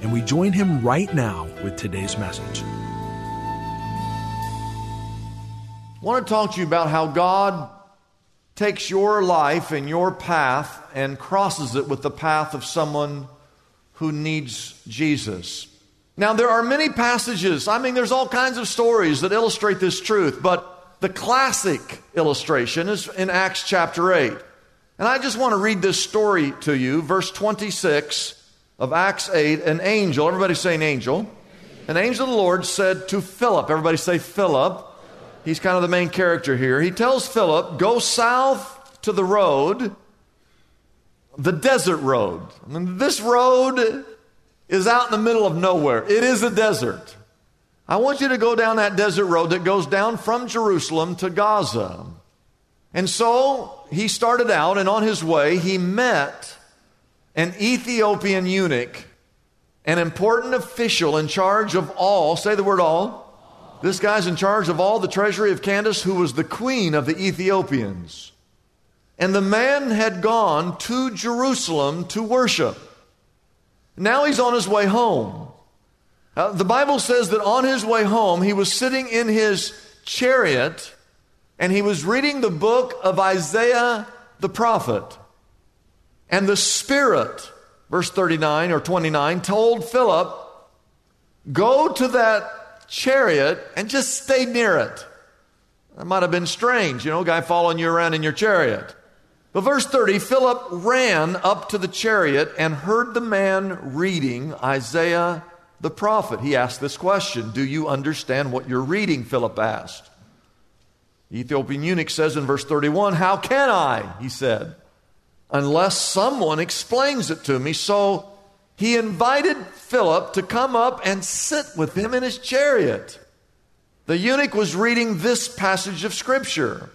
and we join him right now with today's message. I want to talk to you about how God takes your life and your path and crosses it with the path of someone who needs Jesus. Now, there are many passages, I mean, there's all kinds of stories that illustrate this truth, but the classic illustration is in Acts chapter 8. And I just want to read this story to you, verse 26 of Acts 8. An angel, everybody say an angel. An angel of the Lord said to Philip, everybody say Philip. He's kind of the main character here. He tells Philip, go south to the road, the desert road. I mean, this road is out in the middle of nowhere. It is a desert. I want you to go down that desert road that goes down from Jerusalem to Gaza. And so he started out, and on his way, he met an Ethiopian eunuch, an important official in charge of all, say the word all. This guy's in charge of all the treasury of Candace, who was the queen of the Ethiopians. And the man had gone to Jerusalem to worship. Now he's on his way home. Uh, the Bible says that on his way home, he was sitting in his chariot and he was reading the book of Isaiah the prophet. And the Spirit, verse 39 or 29, told Philip, Go to that chariot and just stay near it. That might have been strange, you know, guy following you around in your chariot. But verse 30, Philip ran up to the chariot and heard the man reading Isaiah the prophet. He asked this question Do you understand what you're reading? Philip asked. The Ethiopian eunuch says in verse 31, How can I? He said, unless someone explains it to me. So he invited Philip to come up and sit with him in his chariot. The eunuch was reading this passage of Scripture.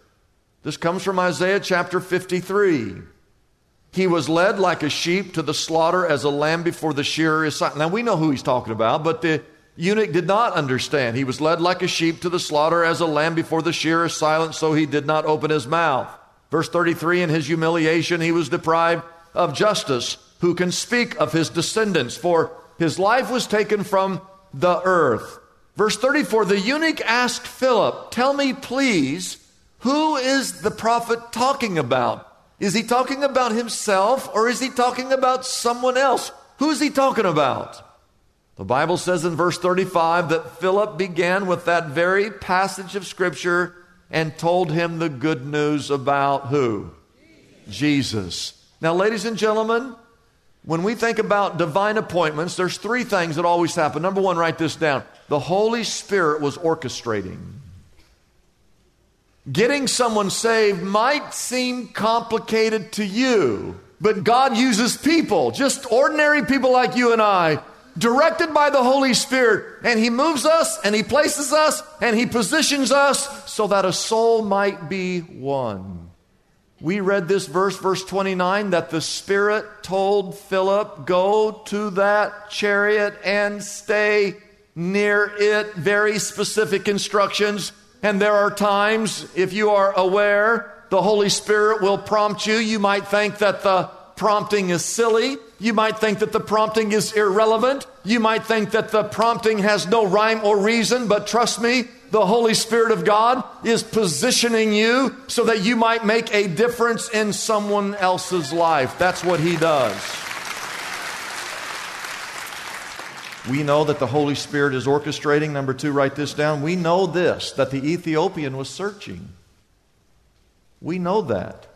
This comes from Isaiah chapter 53. He was led like a sheep to the slaughter as a lamb before the shearer is silent. Now we know who he's talking about, but the eunuch did not understand. He was led like a sheep to the slaughter as a lamb before the shearer is silent, so he did not open his mouth. Verse 33 In his humiliation, he was deprived of justice. Who can speak of his descendants? For his life was taken from the earth. Verse 34 The eunuch asked Philip, Tell me, please, who is the prophet talking about? Is he talking about himself or is he talking about someone else? Who's he talking about? The Bible says in verse 35 that Philip began with that very passage of Scripture and told him the good news about who? Jesus. Now, ladies and gentlemen, when we think about divine appointments, there's three things that always happen. Number one, write this down. The Holy Spirit was orchestrating. Getting someone saved might seem complicated to you, but God uses people, just ordinary people like you and I, directed by the Holy Spirit, and He moves us and He places us and He positions us so that a soul might be won. We read this verse, verse 29, that the Spirit told Philip, Go to that chariot and stay near it. Very specific instructions. And there are times, if you are aware, the Holy Spirit will prompt you. You might think that the prompting is silly. You might think that the prompting is irrelevant. You might think that the prompting has no rhyme or reason, but trust me, The Holy Spirit of God is positioning you so that you might make a difference in someone else's life. That's what He does. We know that the Holy Spirit is orchestrating. Number two, write this down. We know this that the Ethiopian was searching. We know that.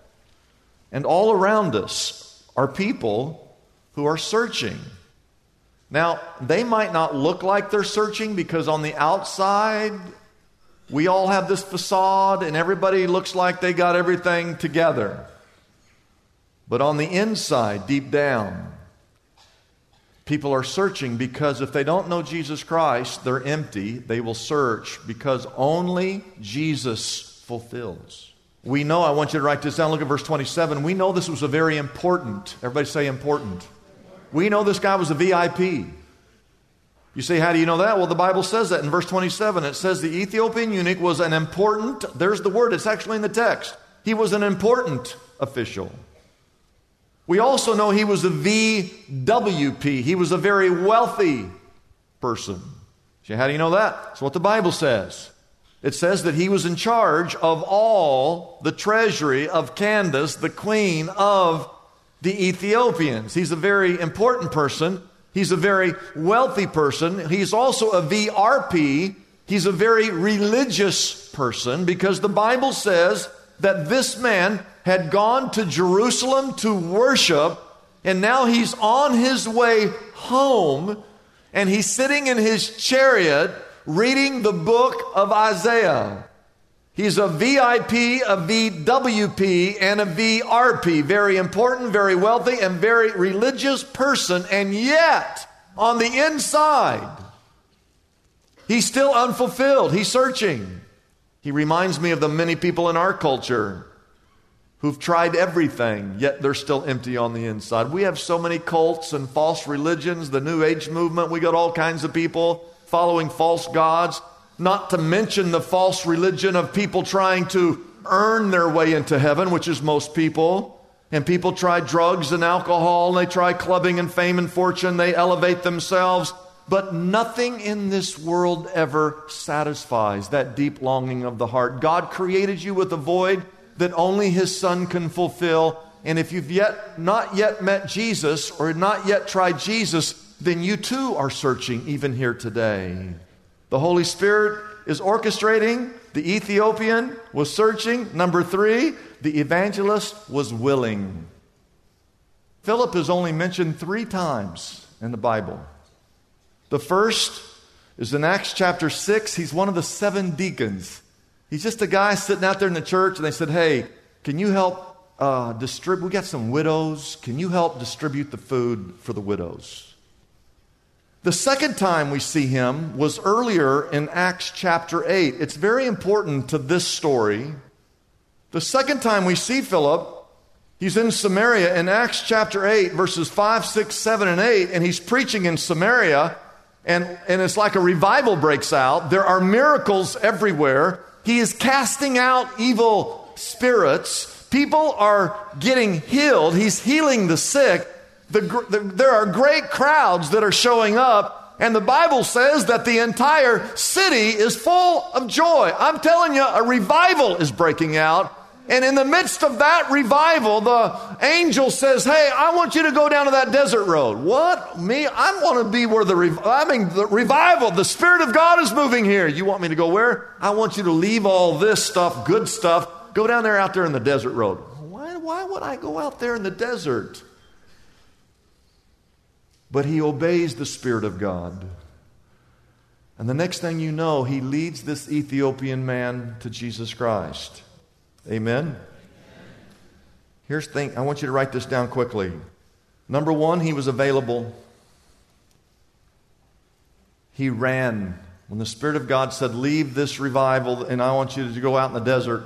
And all around us are people who are searching. Now, they might not look like they're searching because on the outside, we all have this facade and everybody looks like they got everything together. But on the inside, deep down, people are searching because if they don't know Jesus Christ, they're empty. They will search because only Jesus fulfills. We know, I want you to write this down. Look at verse 27. We know this was a very important, everybody say important. We know this guy was a VIP. You say, how do you know that? Well, the Bible says that in verse 27. It says the Ethiopian eunuch was an important, there's the word, it's actually in the text. He was an important official. We also know he was a VWP. He was a very wealthy person. See, how do you know that? That's what the Bible says. It says that he was in charge of all the treasury of Candace, the queen of the Ethiopians. He's a very important person. He's a very wealthy person. He's also a VRP. He's a very religious person because the Bible says that this man had gone to Jerusalem to worship, and now he's on his way home, and he's sitting in his chariot reading the book of Isaiah. He's a VIP, a VWP, and a VRP. Very important, very wealthy, and very religious person. And yet, on the inside, he's still unfulfilled. He's searching. He reminds me of the many people in our culture who've tried everything, yet they're still empty on the inside. We have so many cults and false religions, the New Age movement. We got all kinds of people following false gods not to mention the false religion of people trying to earn their way into heaven, which is most people. And people try drugs and alcohol, and they try clubbing and fame and fortune, they elevate themselves. But nothing in this world ever satisfies that deep longing of the heart. God created you with a void that only His Son can fulfill. And if you've yet not yet met Jesus or not yet tried Jesus, then you too are searching even here today. The Holy Spirit is orchestrating. The Ethiopian was searching. Number three, the evangelist was willing. Philip is only mentioned three times in the Bible. The first is in Acts chapter 6. He's one of the seven deacons. He's just a guy sitting out there in the church, and they said, Hey, can you help uh, distribute? We got some widows. Can you help distribute the food for the widows? The second time we see him was earlier in Acts chapter 8. It's very important to this story. The second time we see Philip, he's in Samaria in Acts chapter 8, verses 5, 6, 7, and 8, and he's preaching in Samaria, and, and it's like a revival breaks out. There are miracles everywhere. He is casting out evil spirits. People are getting healed. He's healing the sick. The, the, there are great crowds that are showing up, and the Bible says that the entire city is full of joy. I'm telling you, a revival is breaking out. And in the midst of that revival, the angel says, Hey, I want you to go down to that desert road. What? Me? I want to be where the, I mean, the revival, the Spirit of God is moving here. You want me to go where? I want you to leave all this stuff, good stuff, go down there out there in the desert road. Why, why would I go out there in the desert? But he obeys the Spirit of God. And the next thing you know, he leads this Ethiopian man to Jesus Christ. Amen? Here's the thing I want you to write this down quickly. Number one, he was available. He ran. When the Spirit of God said, Leave this revival, and I want you to go out in the desert,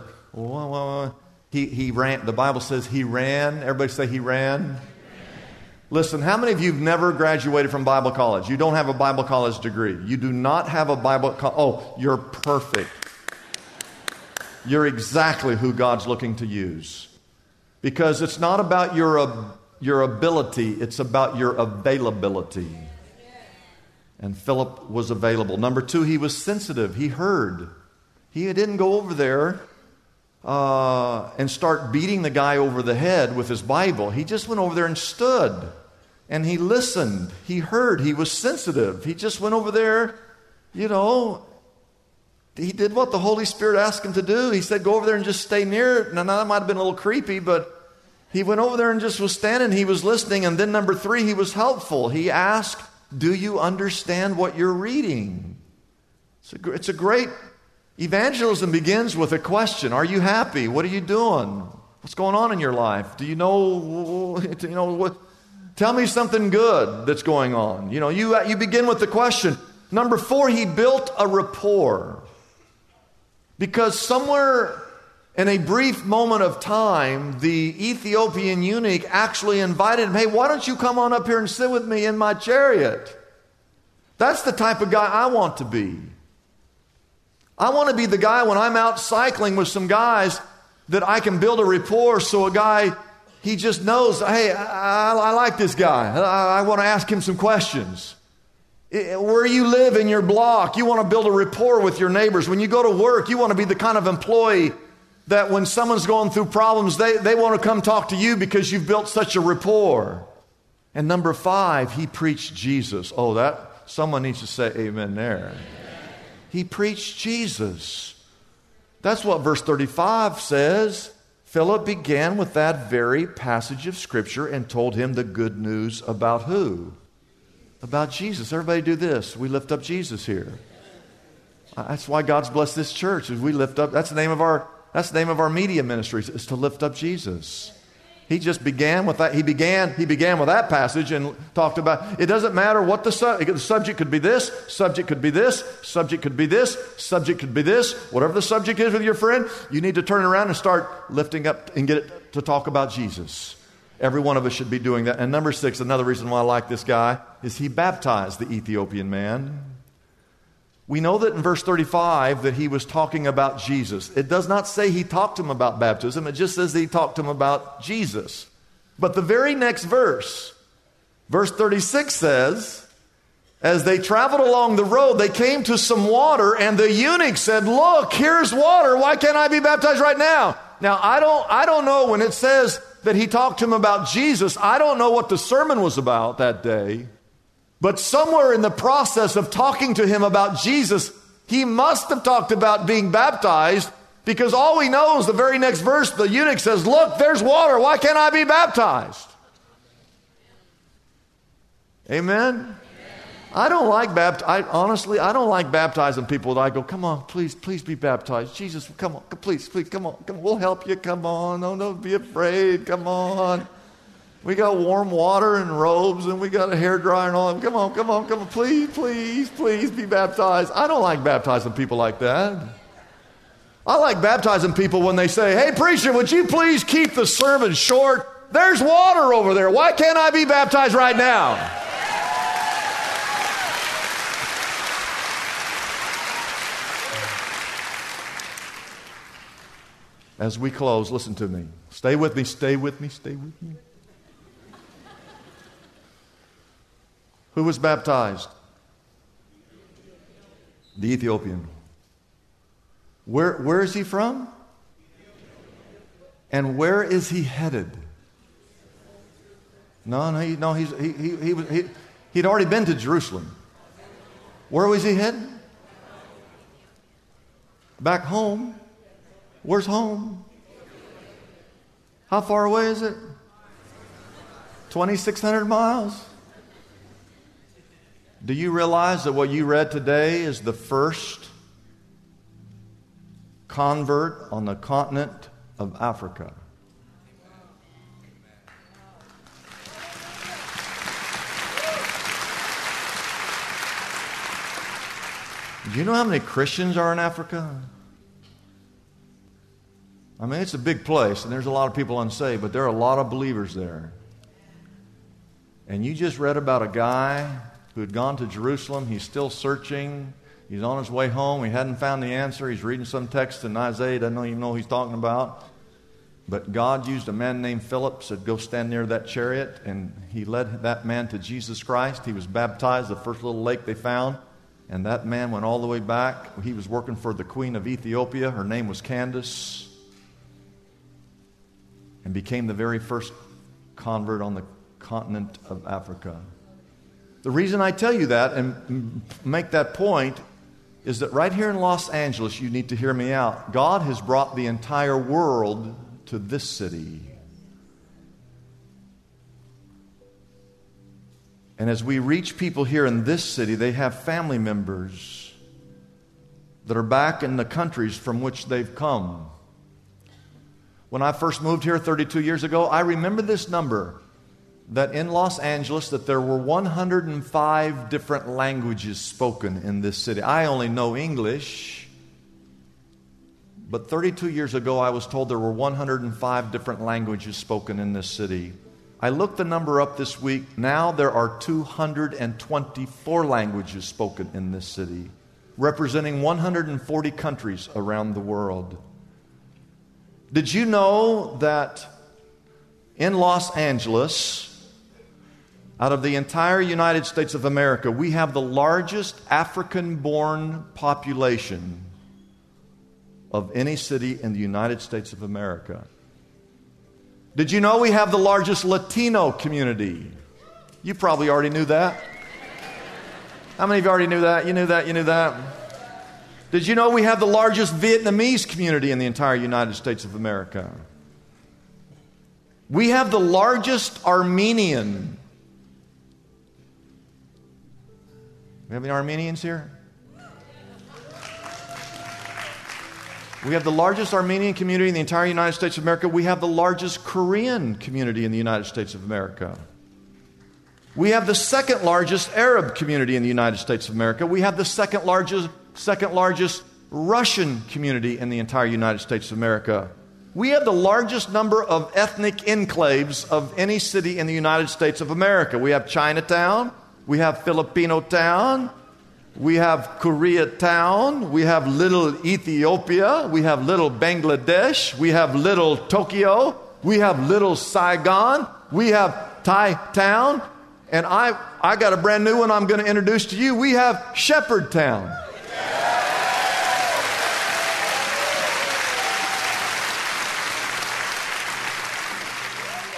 he, he ran. The Bible says he ran. Everybody say he ran. Listen, how many of you have never graduated from Bible college? You don't have a Bible college degree. You do not have a Bible co- Oh, you're perfect. You're exactly who God's looking to use. Because it's not about your, your ability, it's about your availability. And Philip was available. Number two, he was sensitive. He heard. He didn't go over there uh, and start beating the guy over the head with his Bible. He just went over there and stood and he listened. He heard. He was sensitive. He just went over there, you know. He did what the Holy Spirit asked him to do. He said, Go over there and just stay near it. Now, that might have been a little creepy, but he went over there and just was standing. He was listening. And then, number three, he was helpful. He asked, Do you understand what you're reading? It's a, it's a great Evangelism begins with a question Are you happy? What are you doing? What's going on in your life? Do you know, you know what? Tell me something good that's going on. You know, you, you begin with the question. Number four, he built a rapport. Because somewhere in a brief moment of time, the Ethiopian eunuch actually invited him, Hey, why don't you come on up here and sit with me in my chariot? That's the type of guy I want to be. I want to be the guy when I'm out cycling with some guys that I can build a rapport so a guy, he just knows, hey, I, I like this guy. I, I want to ask him some questions. Where you live in your block, you want to build a rapport with your neighbors. When you go to work, you want to be the kind of employee that when someone's going through problems, they, they want to come talk to you because you've built such a rapport. And number five, he preached Jesus. Oh, that someone needs to say amen there. He preached Jesus. That's what verse 35 says. Philip began with that very passage of Scripture and told him the good news about who? About Jesus. Everybody do this. We lift up Jesus here. Uh, that's why God's blessed this church. Is we lift up. That's the name of our. That's the name of our media ministries. Is to lift up Jesus. He just began with that. He began, he began with that passage and talked about it doesn't matter what the, su- the subject could be this, subject could be this, subject could be this, subject could be this. Whatever the subject is with your friend, you need to turn around and start lifting up and get it to talk about Jesus. Every one of us should be doing that. And number six, another reason why I like this guy is he baptized the Ethiopian man. We know that in verse 35 that he was talking about Jesus. It does not say he talked to him about baptism, it just says he talked to him about Jesus. But the very next verse, verse 36 says, as they traveled along the road, they came to some water, and the eunuch said, Look, here's water. Why can't I be baptized right now? Now, I don't, I don't know when it says that he talked to him about Jesus, I don't know what the sermon was about that day. But somewhere in the process of talking to him about Jesus, he must have talked about being baptized because all we know is the very next verse, the eunuch says, Look, there's water. Why can't I be baptized? Amen? I don't like baptizing. Honestly, I don't like baptizing people that I go, come on, please, please be baptized. Jesus, come on, please, please, come on, come. We'll help you. Come on. No, don't be afraid. Come on. We got warm water and robes and we got a hair dryer and all. Come on, come on, come on. Please, please, please be baptized. I don't like baptizing people like that. I like baptizing people when they say, Hey, preacher, would you please keep the sermon short? There's water over there. Why can't I be baptized right now? As we close, listen to me. Stay with me, stay with me, stay with me. Who was baptized? The Ethiopian. Where, where is he from? And where is he headed? No, no, he, no he's, he, he, he, he, he'd already been to Jerusalem. Where was he headed? Back home. Where's home? How far away is it? 2,600 miles. Do you realize that what you read today is the first convert on the continent of Africa? Do you know how many Christians are in Africa? I mean, it's a big place, and there's a lot of people unsaved, but there are a lot of believers there. And you just read about a guy who had gone to Jerusalem. He's still searching. He's on his way home. He hadn't found the answer. He's reading some text in Isaiah. Doesn't even know what he's talking about. But God used a man named Philip, said, Go stand near that chariot. And he led that man to Jesus Christ. He was baptized, the first little lake they found. And that man went all the way back. He was working for the Queen of Ethiopia. Her name was Candace. And became the very first convert on the continent of Africa. The reason I tell you that and make that point is that right here in Los Angeles, you need to hear me out. God has brought the entire world to this city. And as we reach people here in this city, they have family members that are back in the countries from which they've come. When I first moved here 32 years ago, I remember this number that in Los Angeles that there were 105 different languages spoken in this city. I only know English. But 32 years ago I was told there were 105 different languages spoken in this city. I looked the number up this week. Now there are 224 languages spoken in this city, representing 140 countries around the world. Did you know that in Los Angeles, out of the entire United States of America, we have the largest African born population of any city in the United States of America. Did you know we have the largest Latino community? You probably already knew that. How many of you already knew that? You knew that, you knew that. Did you know we have the largest Vietnamese community in the entire United States of America? We have the largest Armenian We have any Armenians here? We have the largest Armenian community in the entire United States of America. We have the largest Korean community in the United States of America. We have the second largest Arab community in the United States of America. We have the second largest, second largest Russian community in the entire United States of America. We have the largest number of ethnic enclaves of any city in the United States of America. We have Chinatown, we have Filipino town. We have Korea town. We have little Ethiopia. We have little Bangladesh. We have little Tokyo. We have little Saigon. We have Thai town. And I, I got a brand new one I'm going to introduce to you. We have Shepherd town.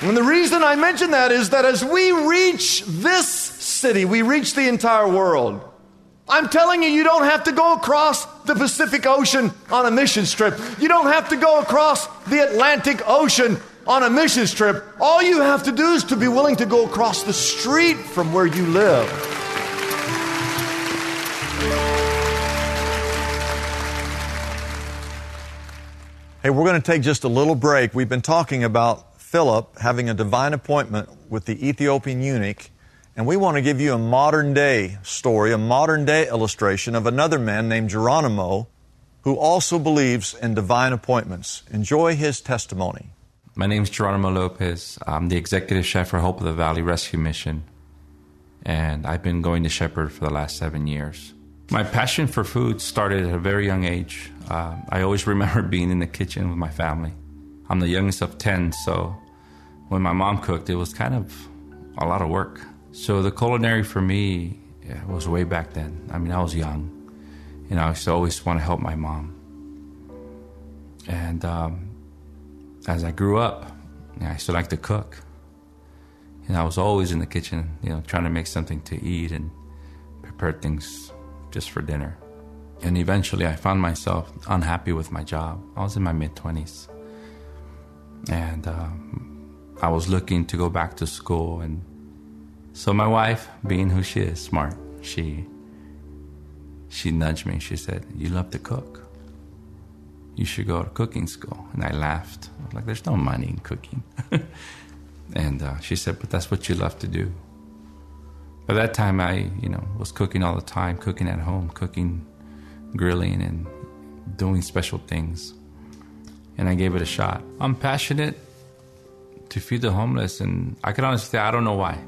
And the reason I mention that is that as we reach this city, we reach the entire world. I'm telling you, you don't have to go across the Pacific Ocean on a mission trip. You don't have to go across the Atlantic Ocean on a mission trip. All you have to do is to be willing to go across the street from where you live. Hey, we're going to take just a little break. We've been talking about Philip having a divine appointment with the Ethiopian eunuch and we want to give you a modern day story, a modern day illustration of another man named Geronimo who also believes in divine appointments. Enjoy his testimony. My name is Geronimo Lopez. I'm the executive chef for Hope of the Valley Rescue Mission, and I've been going to Shepherd for the last seven years. My passion for food started at a very young age. Uh, I always remember being in the kitchen with my family. I'm the youngest of 10, so when my mom cooked, it was kind of a lot of work. So the culinary for me was way back then. I mean, I was young, and I used to always want to help my mom. And um, as I grew up, I used to like to cook. And I was always in the kitchen, you know, trying to make something to eat and prepare things just for dinner. And eventually I found myself unhappy with my job. I was in my mid 20s. And um, I was looking to go back to school and so my wife, being who she is, smart, she she nudged me. She said, "You love to cook. You should go to cooking school." And I laughed. I was like, "There's no money in cooking." and uh, she said, "But that's what you love to do." By that time, I, you know, was cooking all the time, cooking at home, cooking, grilling, and doing special things. And I gave it a shot. I'm passionate to feed the homeless, and I can honestly say I don't know why.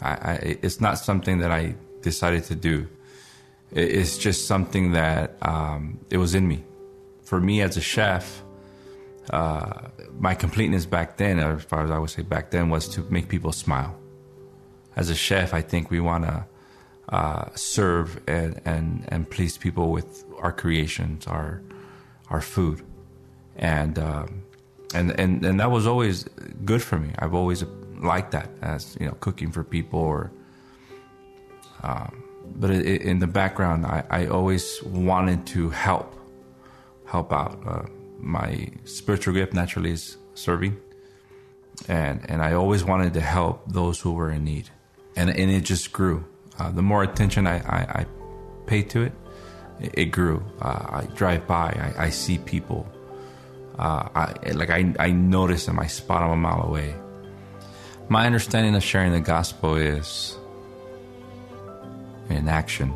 I, I, it's not something that I decided to do. It's just something that um, it was in me. For me as a chef, uh, my completeness back then, as far as I would say back then, was to make people smile. As a chef, I think we want to uh, serve and, and, and please people with our creations, our our food, and um, and and and that was always good for me. I've always liked that as you know, cooking for people or. Um, but it, in the background, I, I, always wanted to help, help out. Uh, my spiritual gift naturally is serving, and and I always wanted to help those who were in need, and and it just grew. Uh, the more attention I, I, I paid to it, it, it grew. Uh, I drive by, I, I see people. Uh, I like I I notice them. I spot them a mile away. My understanding of sharing the gospel is in action.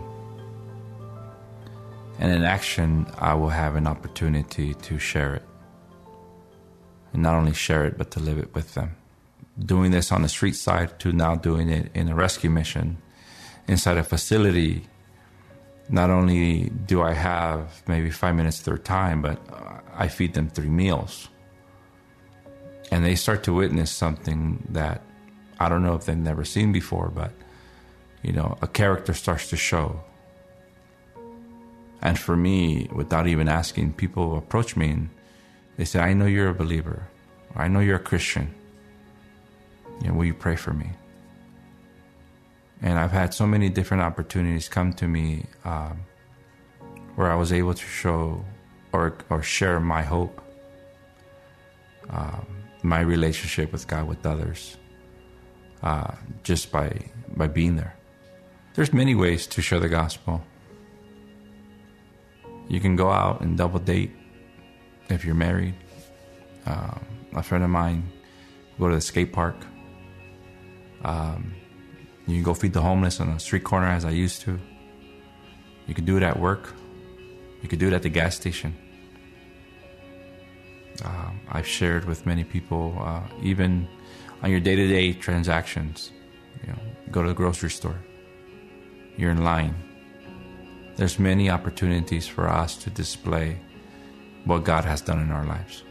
And in action, I will have an opportunity to share it. And not only share it, but to live it with them. Doing this on the street side to now doing it in a rescue mission inside a facility. Not only do I have maybe five minutes of their time, but I feed them three meals. And they start to witness something that I don't know if they've never seen before, but you know, a character starts to show. And for me, without even asking, people approach me and they say, I know you're a believer. I know you're a Christian. You know, will you pray for me? And I've had so many different opportunities come to me um, where I was able to show or, or share my hope, um, my relationship with God, with others, uh, just by, by being there. There's many ways to share the gospel. You can go out and double date if you're married. Um, a friend of mine go to the skate park. Um, you can go feed the homeless on a street corner as I used to. You can do it at work. You can do it at the gas station. Um, I've shared with many people, uh, even on your day-to-day transactions. You know, go to the grocery store you're in line. There's many opportunities for us to display what God has done in our lives.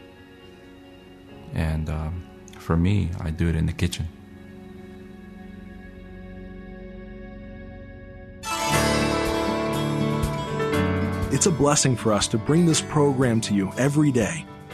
And um, for me, I do it in the kitchen. It's a blessing for us to bring this program to you every day.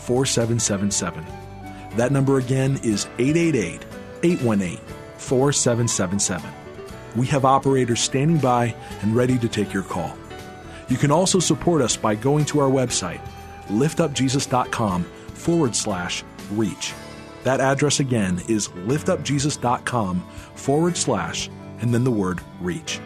4777. That number again is 888 818 4777. We have operators standing by and ready to take your call. You can also support us by going to our website, liftupjesus.com forward slash reach. That address again is liftupjesus.com forward slash and then the word reach.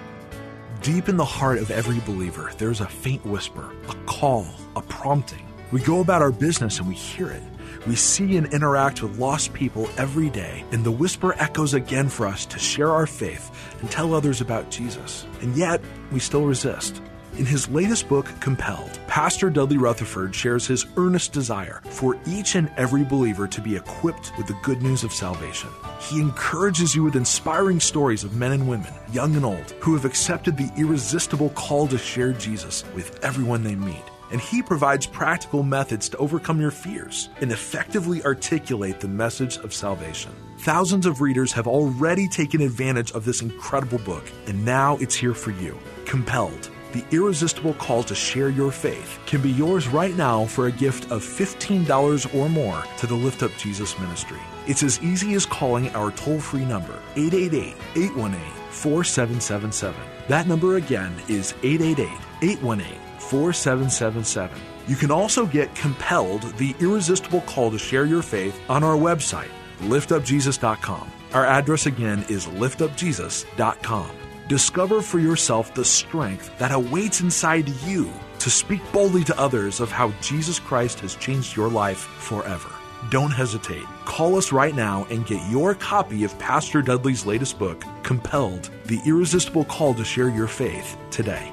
Deep in the heart of every believer, there's a faint whisper, a call, a prompting. We go about our business and we hear it. We see and interact with lost people every day, and the whisper echoes again for us to share our faith and tell others about Jesus. And yet, we still resist. In his latest book, Compelled, Pastor Dudley Rutherford shares his earnest desire for each and every believer to be equipped with the good news of salvation. He encourages you with inspiring stories of men and women, young and old, who have accepted the irresistible call to share Jesus with everyone they meet and he provides practical methods to overcome your fears and effectively articulate the message of salvation. Thousands of readers have already taken advantage of this incredible book, and now it's here for you. Compelled. The irresistible call to share your faith can be yours right now for a gift of $15 or more to the Lift Up Jesus ministry. It's as easy as calling our toll free number, 888 818 4777. That number again is 888 818 4777. You can also get Compelled, the irresistible call to share your faith, on our website, liftupjesus.com. Our address again is liftupjesus.com. Discover for yourself the strength that awaits inside you to speak boldly to others of how Jesus Christ has changed your life forever. Don't hesitate. Call us right now and get your copy of Pastor Dudley's latest book, Compelled The Irresistible Call to Share Your Faith, today.